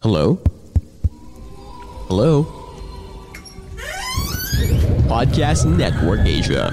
Hello? Hello? Podcast Network Asia.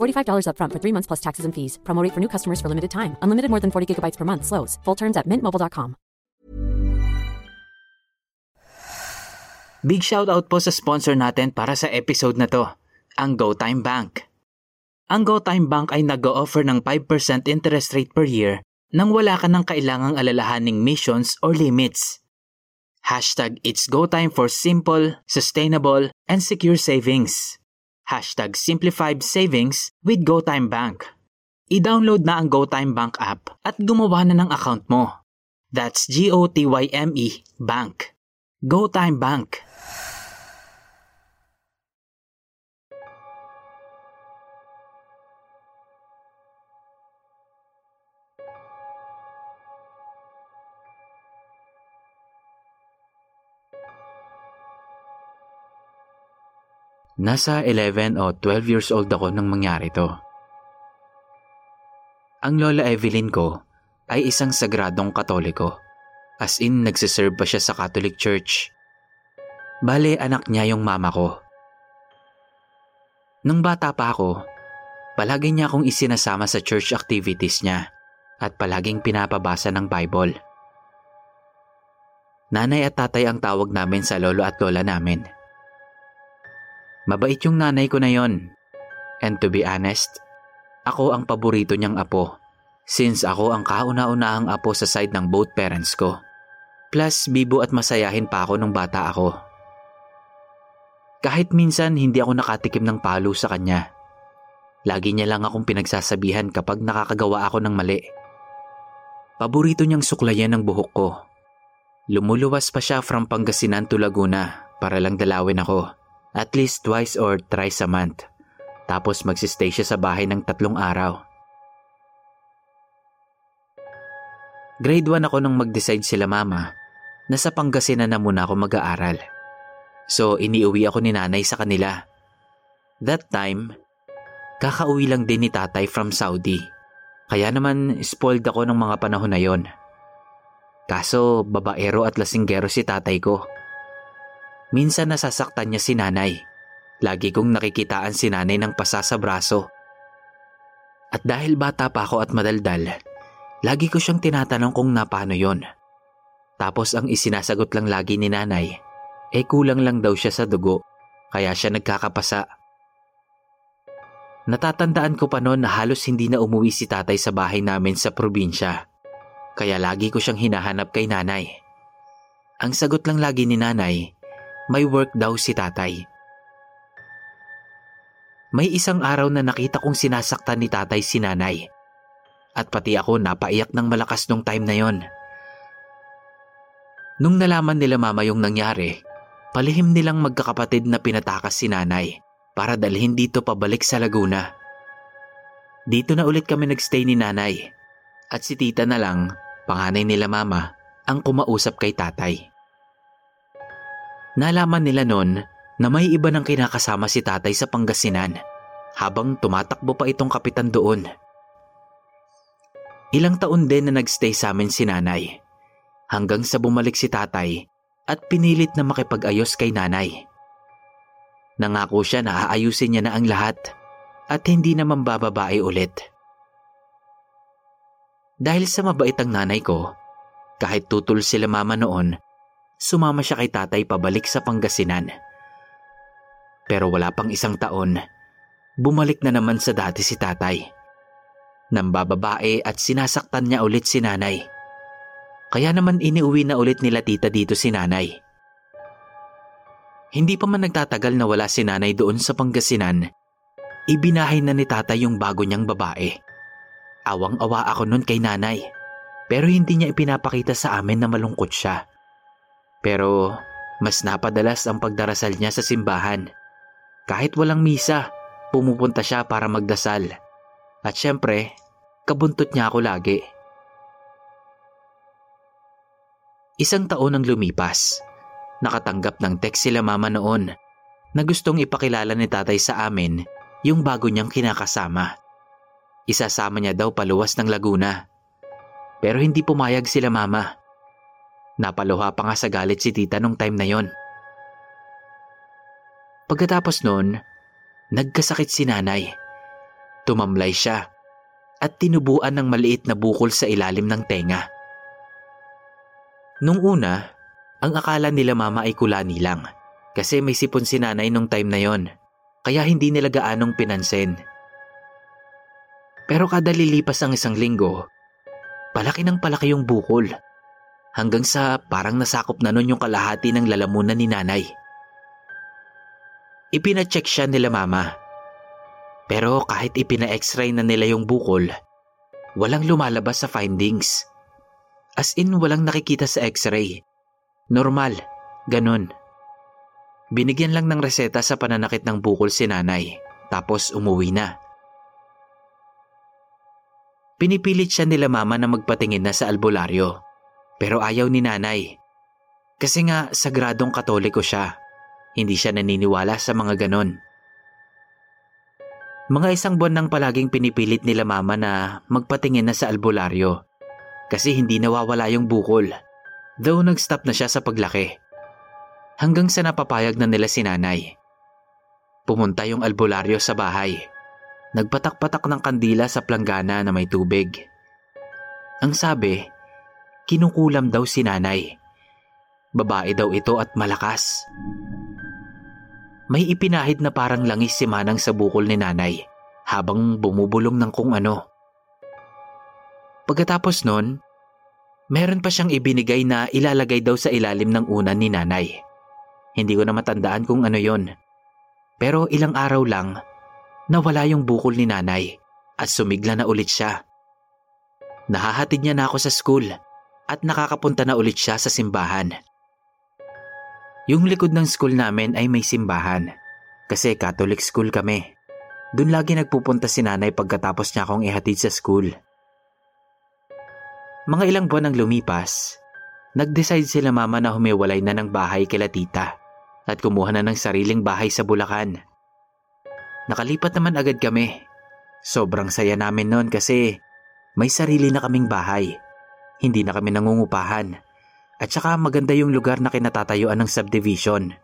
$45 upfront for three months plus taxes and fees. Promo rate for new customers for limited time. Unlimited more than 40 gigabytes per month. Slows. Full terms at mintmobile.com. Big shoutout po sa sponsor natin para sa episode na to, ang GoTime Bank. Ang GoTime Bank ay nag-o-offer ng 5% interest rate per year nang wala ka ng kailangang alalahaning missions or limits. Hashtag It's GoTime for simple, sustainable, and secure savings. Hashtag Simplified Savings with GoTime Bank. I-download na ang GoTime Bank app at gumawa na ng account mo. That's G-O-T-Y-M-E E Bank. GoTime Bank. Nasa 11 o 12 years old ako nang mangyari to. Ang lola Evelyn ko ay isang sagradong katoliko. As in, nagsiserve pa siya sa Catholic Church. Bale, anak niya yung mama ko. Nung bata pa ako, palagi niya akong isinasama sa church activities niya at palaging pinapabasa ng Bible. Nanay at tatay ang tawag namin sa lolo at lola namin. Mabait yung nanay ko na yon. And to be honest, ako ang paborito niyang apo since ako ang kauna-unahang apo sa side ng both parents ko. Plus, bibo at masayahin pa ako nung bata ako. Kahit minsan hindi ako nakatikim ng palo sa kanya. Lagi niya lang akong pinagsasabihan kapag nakakagawa ako ng mali. Paborito niyang suklayan ang buhok ko. Lumuluwas pa siya from Pangasinan to Laguna para lang dalawin ako. At least twice or thrice a month. Tapos magsistay siya sa bahay ng tatlong araw. Grade 1 ako nang mag-decide sila mama na sa Pangasinan na muna ako mag-aaral. So iniuwi ako ni nanay sa kanila. That time, kakauwi lang din ni tatay from Saudi. Kaya naman spoiled ako ng mga panahon na yon. Kaso babaero at lasinggero si tatay ko. Minsan nasasaktan niya si nanay. Lagi kong nakikitaan si nanay ng pasa sa braso. At dahil bata pa ako at madaldal, Lagi ko siyang tinatanong kung napano yon. Tapos ang isinasagot lang lagi ni nanay, eh kulang lang daw siya sa dugo, kaya siya nagkakapasa. Natatandaan ko pa noon na halos hindi na umuwi si tatay sa bahay namin sa probinsya. Kaya lagi ko siyang hinahanap kay nanay. Ang sagot lang lagi ni nanay, may work daw si tatay. May isang araw na nakita kong sinasaktan ni tatay si nanay at pati ako napaiyak ng malakas nung time na yon. Nung nalaman nila mama yung nangyari, palihim nilang magkakapatid na pinatakas si nanay para dalhin dito pabalik sa Laguna. Dito na ulit kami nagstay ni nanay at si tita na lang, panganay nila mama, ang kumausap kay tatay. Nalaman nila noon na may iba nang kinakasama si tatay sa Pangasinan habang tumatakbo pa itong kapitan doon. Ilang taon din na nagstay sa amin si nanay. Hanggang sa bumalik si tatay at pinilit na makipag-ayos kay nanay. Nangako siya na aayusin niya na ang lahat at hindi na mambababae ulit. Dahil sa mabait ang nanay ko, kahit tutol sila mama noon, sumama siya kay tatay pabalik sa Pangasinan. Pero wala pang isang taon, bumalik na naman sa dati si tatay nang bababae at sinasaktan niya ulit si nanay. Kaya naman iniuwi na ulit nila tita dito si nanay. Hindi pa man nagtatagal na wala si nanay doon sa Pangasinan, ibinahay na ni tata yung bago niyang babae. Awang-awa ako noon kay nanay, pero hindi niya ipinapakita sa amin na malungkot siya. Pero mas napadalas ang pagdarasal niya sa simbahan. Kahit walang misa, pumupunta siya para magdasal. At syempre, kabuntot niya ako lagi. Isang taon ang lumipas. Nakatanggap ng text sila mama noon na gustong ipakilala ni tatay sa amin yung bago niyang kinakasama. Isasama niya daw paluwas ng Laguna. Pero hindi pumayag sila mama. Napaluha pa nga sa galit si tita nung time na yon. Pagkatapos noon, nagkasakit si nanay. Tumamlay siya at tinubuan ng maliit na bukol sa ilalim ng tenga. Nung una, ang akala nila mama ay kulani lang kasi may sipon si nanay nung time na yon kaya hindi nila gaanong pinansin. Pero kada lilipas ang isang linggo, palaki ng palaki yung bukol hanggang sa parang nasakop na nun yung kalahati ng lalamunan ni nanay. Ipinacheck siya nila mama pero kahit ipina-x-ray na nila yung bukol, walang lumalabas sa findings. As in walang nakikita sa x-ray. Normal, ganun. Binigyan lang ng reseta sa pananakit ng bukol si nanay, tapos umuwi na. Pinipilit siya nila mama na magpatingin na sa albularyo, pero ayaw ni nanay. Kasi nga sagradong katoliko siya, hindi siya naniniwala sa mga ganon. Mga isang buwan nang palaging pinipilit nila mama na magpatingin na sa albularyo kasi hindi nawawala yung bukol. Though nag-stop na siya sa paglaki. Hanggang sa napapayag na nila si nanay. Pumunta yung albularyo sa bahay. Nagpatak-patak ng kandila sa planggana na may tubig. Ang sabi, kinukulam daw si nanay. Babae daw ito at malakas. May ipinahid na parang langis si Manang sa bukol ni nanay habang bumubulong ng kung ano. Pagkatapos nun, meron pa siyang ibinigay na ilalagay daw sa ilalim ng unan ni nanay. Hindi ko na matandaan kung ano yon, Pero ilang araw lang, nawala yung bukol ni nanay at sumigla na ulit siya. Nahahatid niya na ako sa school at nakakapunta na ulit siya sa simbahan. Yung likod ng school namin ay may simbahan kasi Catholic school kami. Doon lagi nagpupunta si nanay pagkatapos niya akong ihatid sa school. Mga ilang buwan ang lumipas, nag-decide sila mama na humiwalay na ng bahay kila tita at kumuha na ng sariling bahay sa Bulacan. Nakalipat naman agad kami. Sobrang saya namin noon kasi may sarili na kaming bahay. Hindi na kami nangungupahan. At saka maganda yung lugar na kinatatayuan ng subdivision.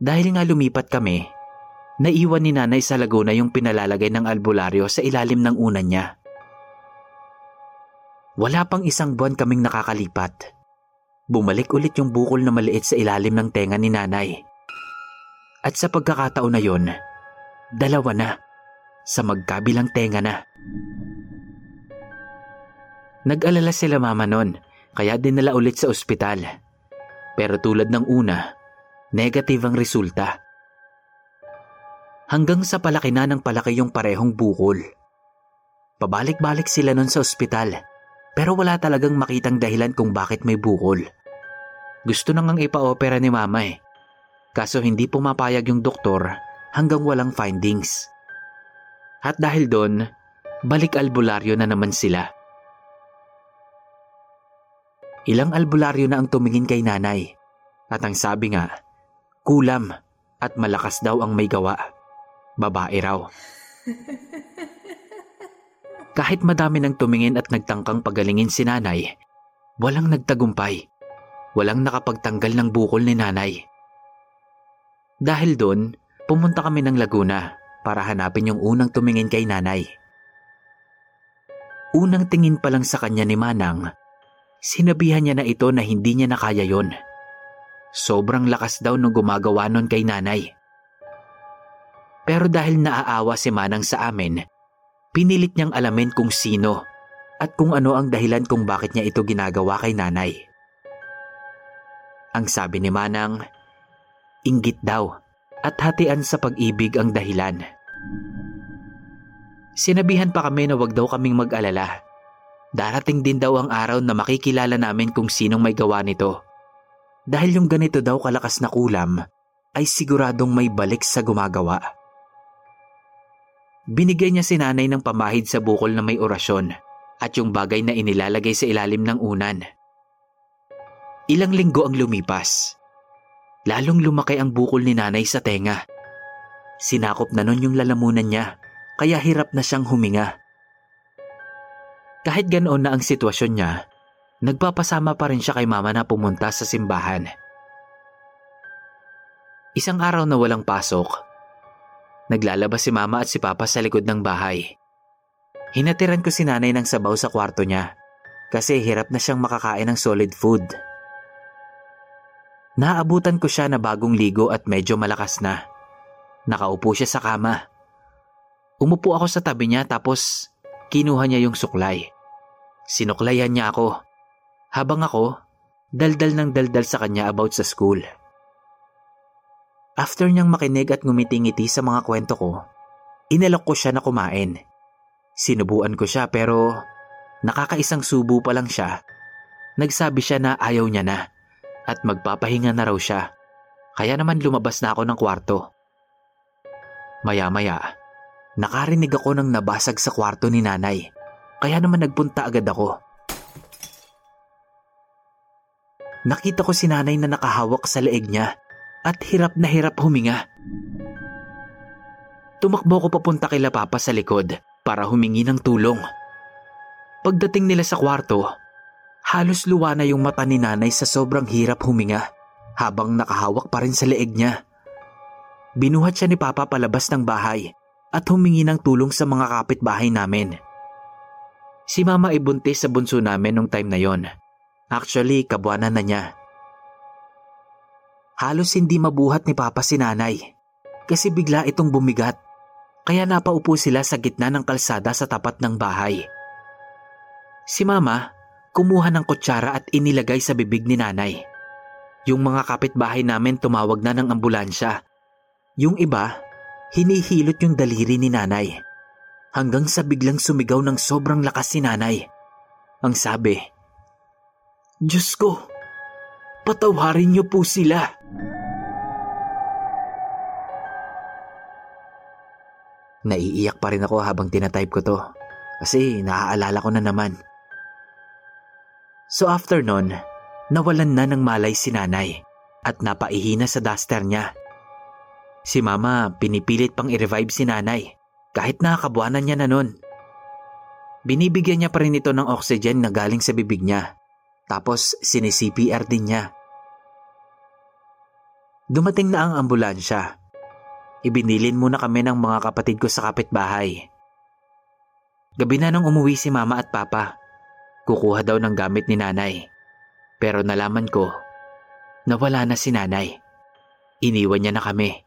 Dahil nga lumipat kami, naiwan ni nanay sa Laguna yung pinalalagay ng albularyo sa ilalim ng unan niya. Wala pang isang buwan kaming nakakalipat. Bumalik ulit yung bukol na maliit sa ilalim ng tenga ni nanay. At sa pagkakataon na yon, dalawa na, sa magkabilang tenga na. Nag-alala sila mama nun, kaya dinala ulit sa ospital. Pero tulad ng una, negative ang resulta. Hanggang sa palaki na ng palaki yung parehong bukol. Pabalik-balik sila nun sa ospital, pero wala talagang makitang dahilan kung bakit may bukol. Gusto nang ang ipa-opera ni mama eh. Kaso hindi pumapayag yung doktor hanggang walang findings. At dahil doon, balik albularyo na naman sila. Ilang albularyo na ang tumingin kay nanay. At ang sabi nga, kulam at malakas daw ang may gawa. Babae raw. Kahit madami nang tumingin at nagtangkang pagalingin si nanay, walang nagtagumpay. Walang nakapagtanggal ng bukol ni nanay. Dahil doon, pumunta kami ng Laguna para hanapin yung unang tumingin kay nanay. Unang tingin pa lang sa kanya ni Manang, Sinabihan niya na ito na hindi niya na kaya yon. Sobrang lakas daw nung gumagawa nun kay nanay. Pero dahil naaawa si Manang sa amin, pinilit niyang alamin kung sino at kung ano ang dahilan kung bakit niya ito ginagawa kay nanay. Ang sabi ni Manang, inggit daw at hatian sa pag-ibig ang dahilan. Sinabihan pa kami na wag daw kaming mag-alala Darating din daw ang araw na makikilala namin kung sinong may gawa nito. Dahil yung ganito daw kalakas na kulam ay siguradong may balik sa gumagawa. Binigay niya si nanay ng pamahid sa bukol na may orasyon at yung bagay na inilalagay sa ilalim ng unan. Ilang linggo ang lumipas. Lalong lumaki ang bukol ni nanay sa tenga. Sinakop na nun yung lalamunan niya kaya hirap na siyang huminga. Kahit ganoon na ang sitwasyon niya, nagpapasama pa rin siya kay mama na pumunta sa simbahan. Isang araw na walang pasok, naglalabas si mama at si papa sa likod ng bahay. Hinatiran ko si nanay ng sabaw sa kwarto niya kasi hirap na siyang makakain ng solid food. Naabutan ko siya na bagong ligo at medyo malakas na. Nakaupo siya sa kama. Umupo ako sa tabi niya tapos kinuha niya yung suklay. Sinuklayan niya ako. Habang ako, daldal ng daldal sa kanya about sa school. After niyang makinig at ngumiti-ngiti sa mga kwento ko, inalok ko siya na kumain. Sinubuan ko siya pero nakakaisang subo pa lang siya. Nagsabi siya na ayaw niya na at magpapahinga na raw siya. Kaya naman lumabas na ako ng kwarto. Maya-maya, nakarinig ako ng nabasag sa kwarto ni nanay. Kaya naman nagpunta agad ako. Nakita ko si nanay na nakahawak sa leeg niya at hirap na hirap huminga. Tumakbo ko papunta kay Papa sa likod para humingi ng tulong. Pagdating nila sa kwarto, halos luwa na yung mata ni nanay sa sobrang hirap huminga habang nakahawak pa rin sa leeg niya. Binuhat siya ni Papa palabas ng bahay at humingi ng tulong sa mga kapitbahay namin. Si mama ay buntis sa bunso namin nung time na yon. Actually, kabuanan na niya. Halos hindi mabuhat ni Papa si nanay kasi bigla itong bumigat kaya napaupo sila sa gitna ng kalsada sa tapat ng bahay. Si Mama kumuha ng kutsara at inilagay sa bibig ni nanay. Yung mga kapitbahay namin tumawag na ng ambulansya. Yung iba, hinihilot yung daliri ni nanay. Hanggang sa biglang sumigaw ng sobrang lakas si nanay. Ang sabi, Diyos ko, patawarin niyo po sila. Naiiyak pa rin ako habang tinatype ko to kasi naaalala ko na naman. So after nun, nawalan na ng malay si nanay at napaihina sa duster niya. Si mama pinipilit pang i-revive si nanay kahit nakakabuanan niya na nun. Binibigyan niya pa rin ito ng oxygen na galing sa bibig niya. Tapos sini-CPR din niya. Dumating na ang ambulansya. Ibinilin muna kami ng mga kapatid ko sa kapitbahay. Gabi na nung umuwi si mama at papa. Kukuha daw ng gamit ni nanay. Pero nalaman ko na wala na si nanay. Iniwan niya na kami.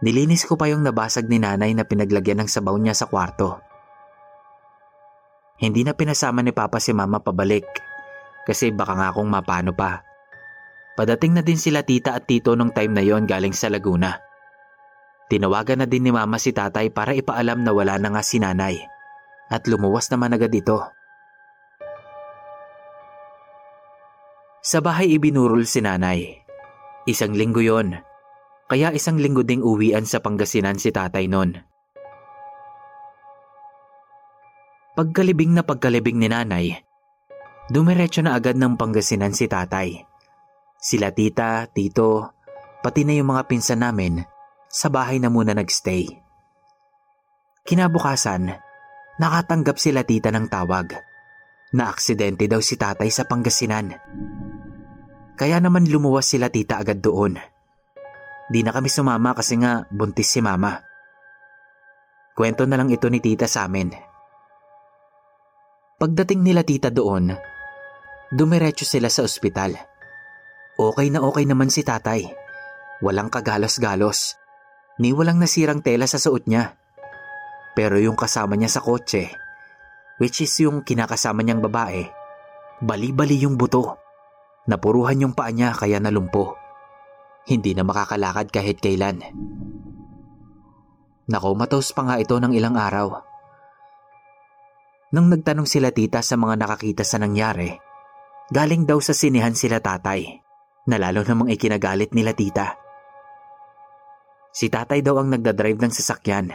Nilinis ko pa yung nabasag ni nanay na pinaglagyan ng sabaw niya sa kwarto. Hindi na pinasama ni Papa si Mama pabalik kasi baka nga akong mapano pa. Padating na din sila tita at tito nung time na yon galing sa Laguna. Tinawagan na din ni Mama si tatay para ipaalam na wala na nga si nanay at lumuwas naman agad ito. Sa bahay ibinurol si nanay. Isang linggo yon kaya isang linggo ding uwian sa Pangasinan si tatay nun. Pagkalibing na pagkalibing ni nanay, dumiretso na agad ng Pangasinan si tatay. Sila tita, tito, pati na yung mga pinsan namin, sa bahay na muna nagstay. Kinabukasan, nakatanggap sila tita ng tawag na aksidente daw si tatay sa Pangasinan. Kaya naman lumuwas sila tita agad doon. Di na kami sumama kasi nga buntis si mama. Kwento na lang ito ni tita sa amin. Pagdating nila tita doon, dumiretso sila sa ospital. Okay na okay naman si tatay. Walang kagalos-galos. Ni walang nasirang tela sa suot niya. Pero yung kasama niya sa kotse, which is yung kinakasama niyang babae, bali-bali yung buto. Napuruhan yung paa niya kaya nalumpo. Hindi na makakalakad kahit kailan. Nakomatos pa nga ito ng ilang araw. Nang nagtanong sila tita sa mga nakakita sa nangyari, galing daw sa sinihan sila tatay, na lalo namang ikinagalit nila tita. Si tatay daw ang nagdadrive ng sasakyan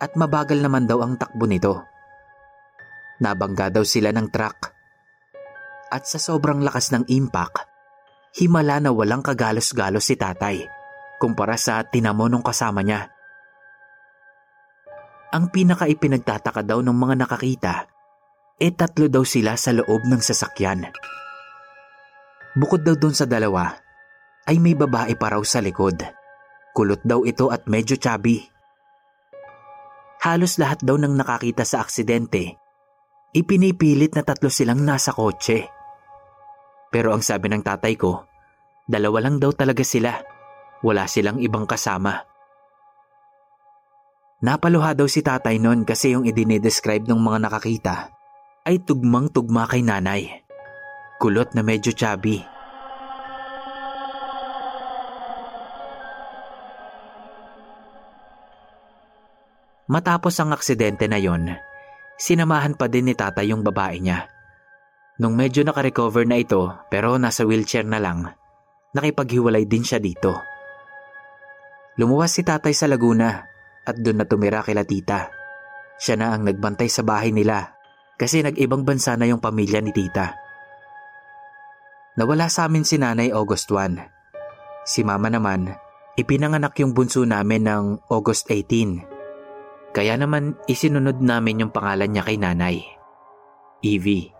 at mabagal naman daw ang takbo nito. Nabangga daw sila ng truck at sa sobrang lakas ng impact, himala na walang kagalos-galos si tatay kumpara sa tinamo nung kasama niya. Ang pinaka ipinagtataka daw ng mga nakakita, e tatlo daw sila sa loob ng sasakyan. Bukod daw dun sa dalawa, ay may babae pa raw sa likod. Kulot daw ito at medyo chubby. Halos lahat daw ng nakakita sa aksidente, ipinipilit na tatlo silang nasa kotse. Pero ang sabi ng tatay ko, dalawa lang daw talaga sila. Wala silang ibang kasama. Napaluha daw si tatay noon kasi yung idinidescribe ng mga nakakita ay tugmang-tugma kay nanay. Kulot na medyo chubby. Matapos ang aksidente na yon, sinamahan pa din ni tatay yung babae niya. Nung medyo nakarecover na ito pero nasa wheelchair na lang, nakipaghiwalay din siya dito. Lumuwas si tatay sa Laguna at doon na tumira kila tita. Siya na ang nagbantay sa bahay nila kasi nag-ibang bansa na yung pamilya ni tita. Nawala sa amin si nanay August 1. Si mama naman, ipinanganak yung bunso namin ng August 18. Kaya naman isinunod namin yung pangalan niya kay nanay. Evie.